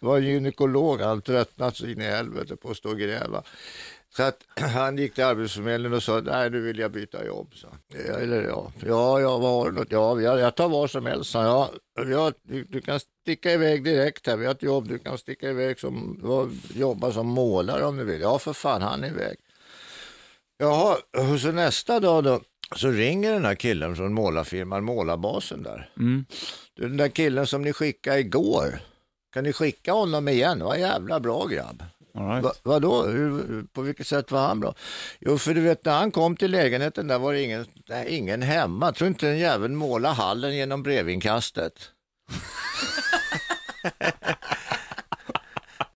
Det var en gynekolog, han tröttnat så in i helvete på att stå och gräva. Så att han gick till Arbetsförmedlingen och sa, nej nu vill jag byta jobb. Så. Eller ja, ja, ja, vad har du något? Ja, jag, jag tar vad som helst. Så, ja, ja, du, du kan sticka iväg direkt här, vi har ett jobb, du kan sticka iväg som, jobba som målare om du vill. Ja, för fan, han är iväg. Jaha, och så nästa dag då, så ringer den här killen från målarfirman, målarbasen där. Mm. Den där killen som ni skickade igår, kan ni skicka honom igen? Vad jävla bra grabb. All right. Va, vadå? Hur, på vilket sätt var han bra? Jo, för du vet när han kom till lägenheten där var det ingen, nej, ingen hemma. Tror inte en jävel målade hallen genom brevinkastet.